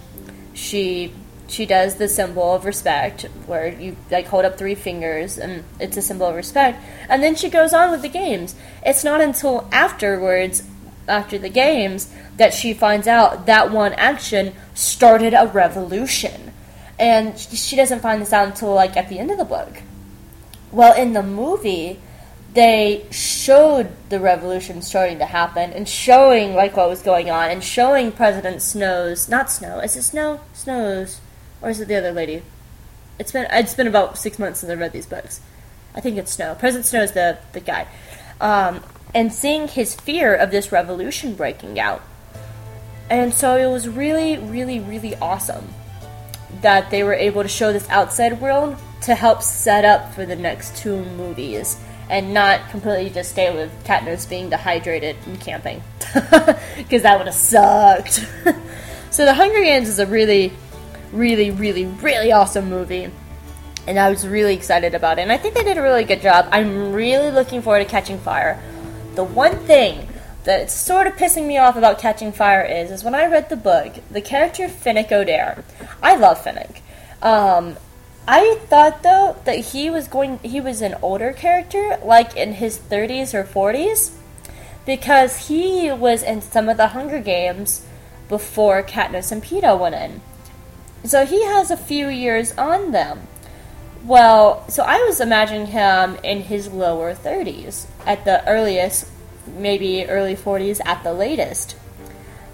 she she does the symbol of respect, where you like hold up three fingers and it's a symbol of respect, and then she goes on with the games. It's not until afterwards, after the games, that she finds out that one action started a revolution, and she doesn't find this out until like at the end of the book. Well, in the movie, they showed the revolution starting to happen and showing like what was going on and showing President Snow's not Snow, is it Snow? Snow's or is it the other lady? It's been it's been about six months since I read these books. I think it's Snow. President Snow is the the guy, um, and seeing his fear of this revolution breaking out, and so it was really, really, really awesome that they were able to show this outside world to help set up for the next two movies and not completely just stay with Katniss being dehydrated and camping because that would have sucked. so the Hunger Games is a really really, really, really awesome movie. And I was really excited about it. And I think they did a really good job. I'm really looking forward to Catching Fire. The one thing that's sort of pissing me off about Catching Fire is, is when I read the book, the character Finnick Odair. I love Finnick. Um, I thought though that he was going, he was an older character, like in his 30s or 40s, because he was in some of the Hunger Games before Katniss and Peeta went in. So he has a few years on them. Well, so I was imagining him in his lower 30s at the earliest, maybe early 40s at the latest.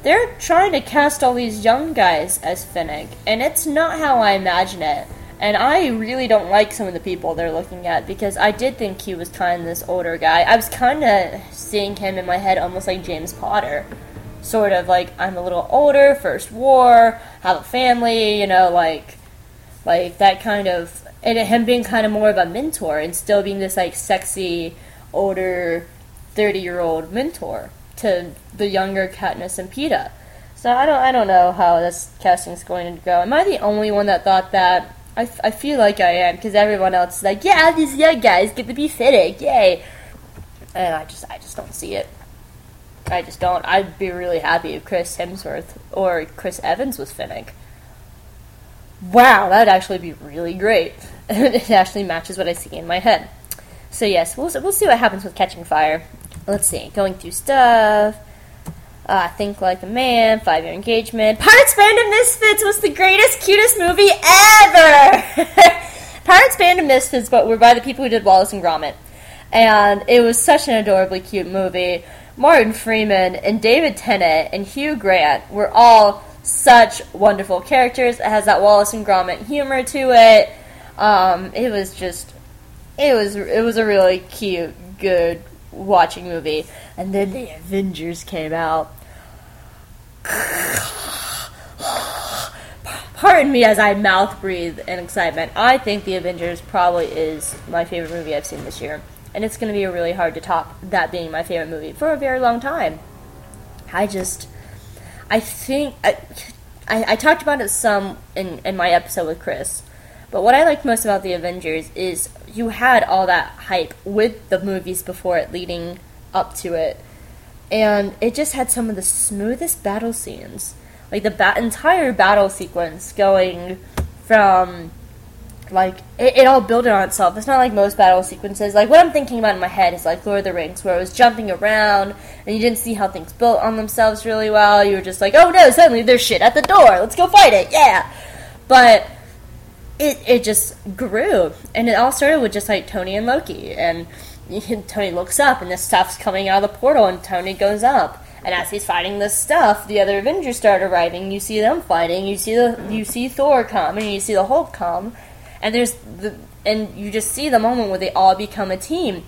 They're trying to cast all these young guys as Finnick, and it's not how I imagine it. And I really don't like some of the people they're looking at because I did think he was kind of this older guy. I was kind of seeing him in my head almost like James Potter sort of like I'm a little older, first war, have a family, you know, like like that kind of and him being kind of more of a mentor and still being this like sexy older 30 year old mentor to the younger Katniss and Peeta. So I don't I don't know how this casting's going to go. Am I the only one that thought that? I, f- I feel like I am because everyone else is like, yeah, these young guys get to be Finnick, yay! And I just I just don't see it. I just don't. I'd be really happy if Chris Hemsworth or Chris Evans was Finnick. Wow, that'd actually be really great. it actually matches what I see in my head. So yes, we'll we'll see what happens with Catching Fire. Let's see, going through stuff. Uh, Think Like a Man, Five Year Engagement. Pirates Band of Misfits was the greatest, cutest movie ever! Pirates Band of Misfits, but were by the people who did Wallace and Gromit. And it was such an adorably cute movie. Martin Freeman and David Tennant and Hugh Grant were all such wonderful characters. It has that Wallace and Gromit humor to it. Um, it was just, it was it was a really cute, good watching movie. And then the Avengers came out. Pardon me as I mouth breathe in excitement. I think the Avengers probably is my favorite movie I've seen this year and it's going to be really hard to top that being my favorite movie for a very long time. I just, I think I, I, I talked about it some in in my episode with Chris, but what I liked most about the Avengers is you had all that hype with the movies before it leading up to it, and it just had some of the smoothest battle scenes, like the ba- entire battle sequence going from like it, it all built on itself. It's not like most battle sequences. Like what I'm thinking about in my head is like Lord of the Rings, where it was jumping around and you didn't see how things built on themselves really well. You were just like, oh no, suddenly there's shit at the door. Let's go fight it, yeah. But it it just grew, and it all started with just like Tony and Loki, and Tony looks up and this stuff's coming out of the portal, and Tony goes up. And as he's fighting this stuff, the other Avengers start arriving. You see them fighting. You see the you see Thor come, and you see the Hulk come, and there's the and you just see the moment where they all become a team,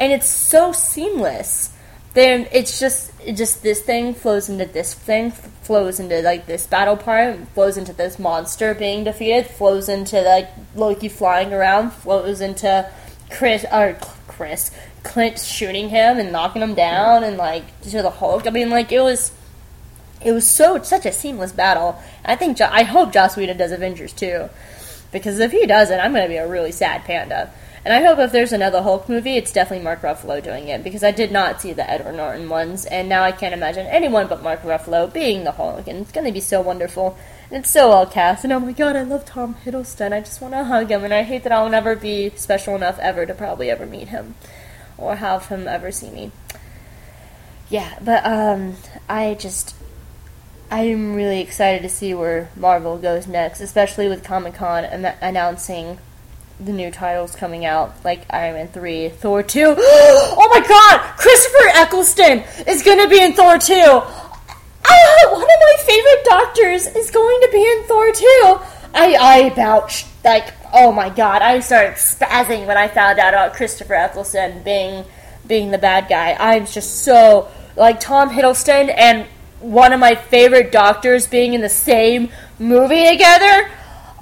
and it's so seamless. Then it's just just this thing flows into this thing, flows into like this battle part, flows into this monster being defeated, flows into like Loki flying around, flows into Chris or Chris Clint shooting him and knocking him down, and like to the Hulk. I mean, like it was it was so such a seamless battle. I think I hope Joss Whedon does Avengers too, because if he doesn't, I'm going to be a really sad panda. And I hope if there's another Hulk movie, it's definitely Mark Ruffalo doing it because I did not see the Edward Norton ones, and now I can't imagine anyone but Mark Ruffalo being the Hulk, and it's going to be so wonderful. And it's so well cast, and oh my god, I love Tom Hiddleston. I just want to hug him, and I hate that I'll never be special enough ever to probably ever meet him or have him ever see me. Yeah, but um, I just I'm really excited to see where Marvel goes next, especially with Comic Con an- announcing the new titles coming out, like Iron Man 3, Thor 2. oh my god! Christopher Eccleston is to be in Thor 2! Ah, one of my favorite doctors is going to be in Thor 2! I, I about, like, oh my god, I started spazzing when I found out about Christopher Eccleston being, being the bad guy. I'm just so, like, Tom Hiddleston and one of my favorite doctors being in the same movie together.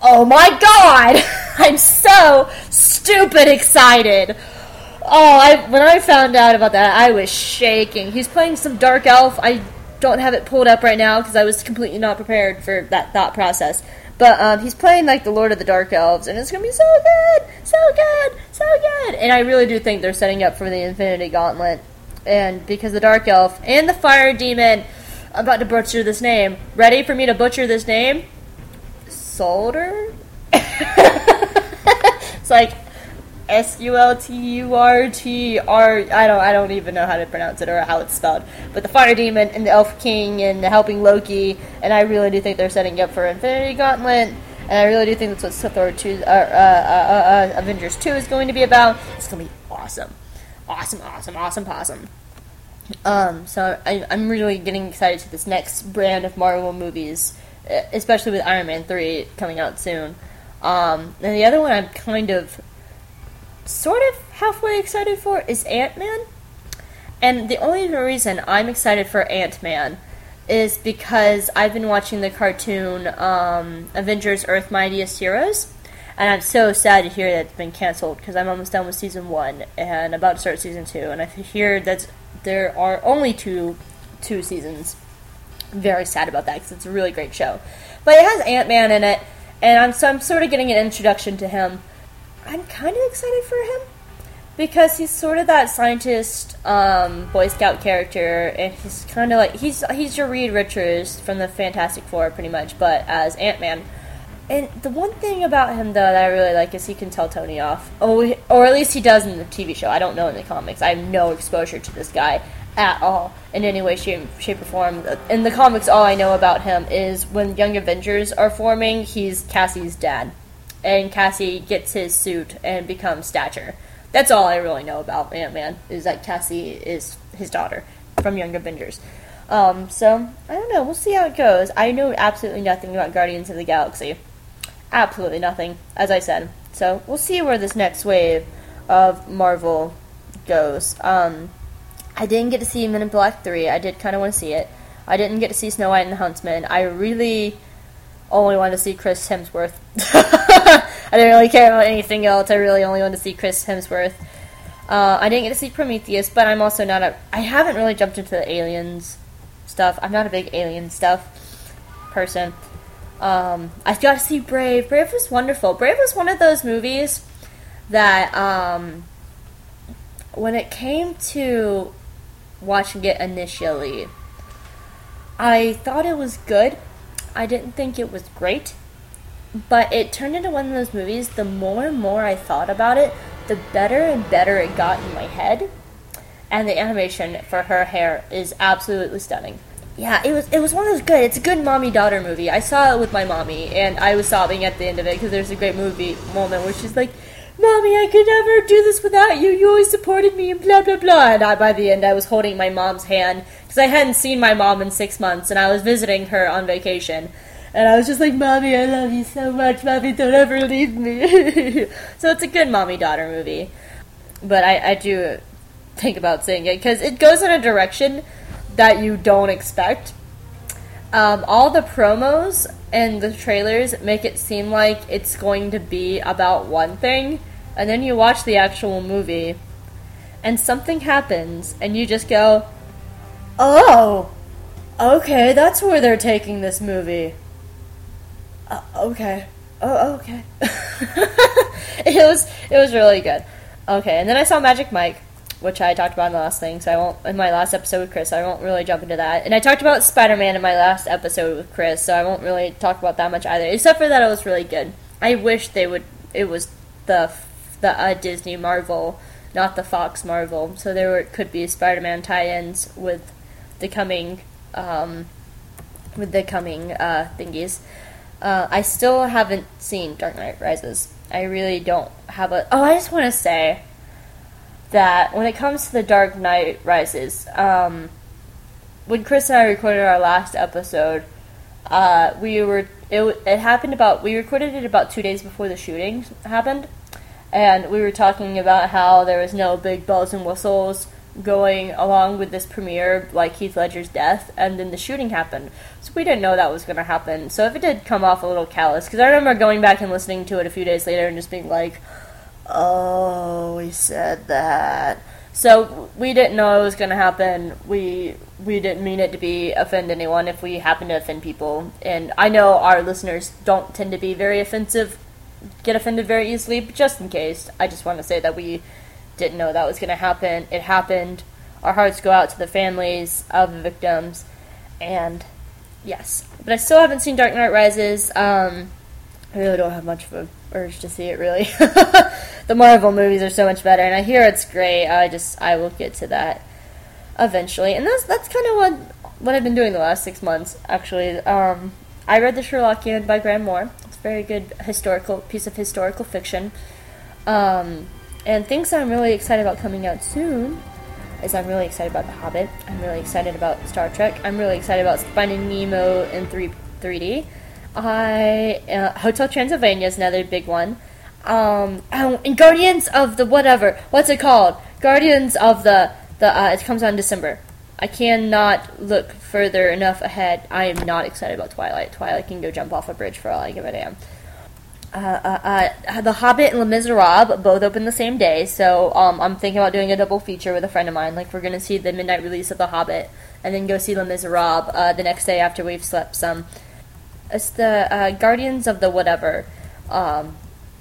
Oh my god! I'm so stupid excited. Oh, I when I found out about that, I was shaking. He's playing some dark elf. I don't have it pulled up right now because I was completely not prepared for that thought process. But um, he's playing like the Lord of the Dark Elves, and it's gonna be so good, so good, so good. And I really do think they're setting up for the Infinity Gauntlet, and because the Dark Elf and the Fire Demon, I'm about to butcher this name. Ready for me to butcher this name? Solder. it's like S U L T U R T R. I don't. I don't even know how to pronounce it or how it's spelled. But the Fire Demon and the Elf King and the helping Loki, and I really do think they're setting up for Infinity Gauntlet. And I really do think that's what Thor two, uh, uh, uh, uh, Avengers two is going to be about. It's going to be awesome, awesome, awesome, awesome, awesome. Um, so I, I'm really getting excited to this next brand of Marvel movies, especially with Iron Man three coming out soon. Um, and the other one I'm kind of sort of halfway excited for is Ant Man. And the only reason I'm excited for Ant Man is because I've been watching the cartoon um, Avengers Earth Mightiest Heroes. And I'm so sad to hear that it's been canceled because I'm almost done with season one and about to start season two. And I hear that there are only two two seasons. I'm very sad about that because it's a really great show. But it has Ant Man in it, and I'm so I'm sort of getting an introduction to him. I'm kind of excited for him because he's sort of that scientist um, Boy Scout character, and he's kind of like he's he's your Reed Richards from the Fantastic Four, pretty much, but as Ant Man. And the one thing about him though that I really like is he can tell Tony off. Oh, or at least he does in the TV show. I don't know in the comics. I have no exposure to this guy at all in any way, shape, shape or form. In the comics, all I know about him is when Young Avengers are forming, he's Cassie's dad, and Cassie gets his suit and becomes Stature. That's all I really know about Ant Man is that Cassie is his daughter from Young Avengers. Um, so I don't know. We'll see how it goes. I know absolutely nothing about Guardians of the Galaxy. Absolutely nothing, as I said. So we'll see where this next wave of Marvel goes. Um, I didn't get to see Men in Black 3. I did kind of want to see it. I didn't get to see Snow White and the Huntsman. I really only wanted to see Chris Hemsworth. I didn't really care about anything else. I really only wanted to see Chris Hemsworth. Uh, I didn't get to see Prometheus, but I'm also not a. I haven't really jumped into the aliens stuff. I'm not a big alien stuff person. Um, I got to see Brave. Brave was wonderful. Brave was one of those movies that, um, when it came to watching it initially, I thought it was good. I didn't think it was great. But it turned into one of those movies, the more and more I thought about it, the better and better it got in my head. And the animation for her hair is absolutely stunning. Yeah, it was it was one of those good. It's a good mommy daughter movie. I saw it with my mommy, and I was sobbing at the end of it because there's a great movie moment where she's like, "Mommy, I could never do this without you. You always supported me," and blah blah blah. And I, by the end, I was holding my mom's hand because I hadn't seen my mom in six months, and I was visiting her on vacation. And I was just like, Mommy, I love you so much. Mommy, don't ever leave me. so it's a good mommy daughter movie. But I, I do think about seeing it because it goes in a direction that you don't expect. Um, all the promos and the trailers make it seem like it's going to be about one thing, and then you watch the actual movie, and something happens, and you just go, "Oh, okay, that's where they're taking this movie." Uh, okay, oh, okay. it was it was really good. Okay, and then I saw Magic Mike, which I talked about in the last thing, so I won't in my last episode with Chris. I won't really jump into that. And I talked about Spider Man in my last episode with Chris, so I won't really talk about that much either. Except for that, it was really good. I wish they would. It was the the uh, Disney Marvel, not the Fox Marvel. So there were, could be Spider Man tie-ins with the coming um, with the coming uh, thingies. Uh, I still haven't seen Dark Knight Rises. I really don't have a. Oh, I just want to say that when it comes to the Dark Knight Rises, um, when Chris and I recorded our last episode, uh, we were it, it happened about we recorded it about two days before the shooting happened, and we were talking about how there was no big bells and whistles going along with this premiere, like Heath Ledger's death, and then the shooting happened. So we didn't know that was going to happen. So if it did come off a little callous, because I remember going back and listening to it a few days later and just being like, oh, we said that. So we didn't know it was going to happen. We we didn't mean it to be offend anyone if we happen to offend people. And I know our listeners don't tend to be very offensive, get offended very easily. But just in case, I just want to say that we didn't know that was going to happen. It happened. Our hearts go out to the families of the victims, and yes. But I still haven't seen Dark Knight Rises. Um, I really don't have much of a urge to see it. Really, the Marvel movies are so much better, and I hear it's great. I just I will get to that eventually, and that's that's kind of what what I've been doing the last six months. Actually, um, I read the Sherlockian by Graham Moore. It's a very good historical piece of historical fiction. Um, and things I'm really excited about coming out soon is I'm really excited about The Hobbit. I'm really excited about Star Trek. I'm really excited about Finding Nemo in 3 3D. I uh, Hotel Transylvania is another big one. Um, oh, and Guardians of the whatever. What's it called? Guardians of the the. Uh, it comes out in December. I cannot look further enough ahead. I am not excited about Twilight. Twilight can go jump off a bridge for all I give a damn. Uh, uh, uh, the Hobbit and Les Miserables both open the same day, so um, I'm thinking about doing a double feature with a friend of mine. Like we're gonna see the midnight release of The Hobbit, and then go see Les Miserables uh, the next day after we've slept some. It's the uh, Guardians of the whatever. Um,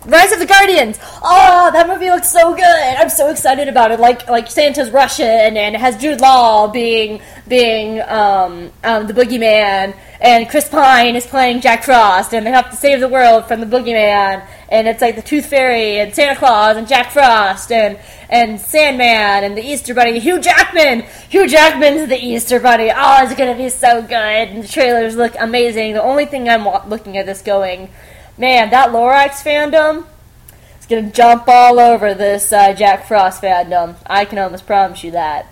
Rise of the Guardians. Oh, that movie looks so good. I'm so excited about it. Like like Santa's Russian and it has Jude Law being being um, um, the boogeyman and Chris Pine is playing Jack Frost and they have to save the world from the boogeyman and it's like the Tooth Fairy and Santa Claus and Jack Frost and and Sandman and the Easter Bunny. Hugh Jackman. Hugh Jackman's the Easter Bunny. Oh, it's gonna be so good. And the trailers look amazing. The only thing I'm looking at this going man, that Lorax fandom is to jump all over this uh, Jack Frost fandom. I can almost promise you that.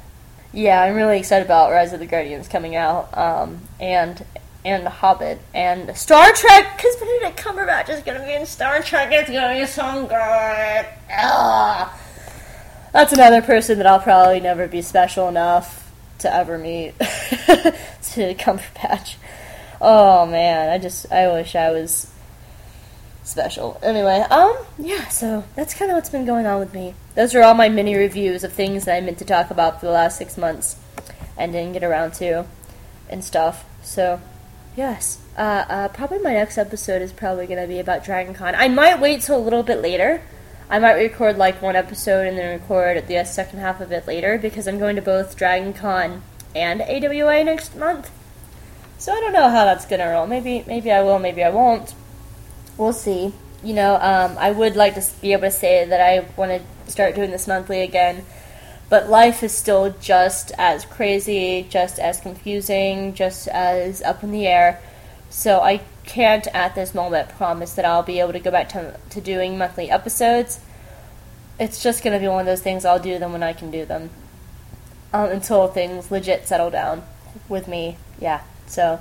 Yeah, I'm really excited about Rise of the Guardians coming out, um, and and The Hobbit and Star Trek because Benedict Cumberbatch is going to be in Star Trek. It's going to be so good. Ugh. That's another person that I'll probably never be special enough to ever meet. to Cumberbatch. Oh man, I just I wish I was special. Anyway, um, yeah, so that's kind of what's been going on with me. Those are all my mini reviews of things that I meant to talk about for the last six months and didn't get around to and stuff. So, yes. Uh, uh, probably my next episode is probably going to be about Dragon Con. I might wait till a little bit later. I might record like one episode and then record the second half of it later because I'm going to both Dragon Con and AWA next month. So I don't know how that's gonna roll. Maybe maybe I will, maybe I won't we'll see. You know, um, I would like to be able to say that I want to start doing this monthly again, but life is still just as crazy, just as confusing, just as up in the air. So I can't at this moment promise that I'll be able to go back to, to doing monthly episodes. It's just going to be one of those things I'll do them when I can do them. Um, until things legit settle down with me. Yeah. So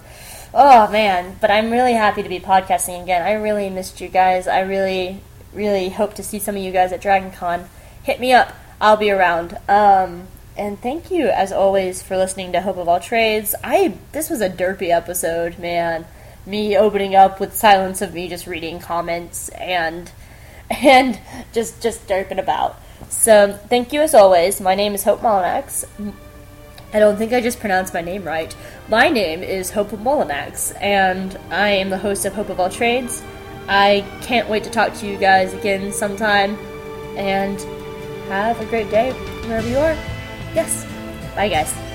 Oh man, but I'm really happy to be podcasting again. I really missed you guys. I really, really hope to see some of you guys at Dragon Con. Hit me up. I'll be around. Um, and thank you as always for listening to Hope of All Trades. I this was a derpy episode, man. Me opening up with silence of me just reading comments and and just just derping about. So thank you as always. My name is Hope Mullinax. I don't think I just pronounced my name right. My name is Hope Mullinax, and I am the host of Hope of All Trades. I can't wait to talk to you guys again sometime, and have a great day wherever you are. Yes. Bye, guys.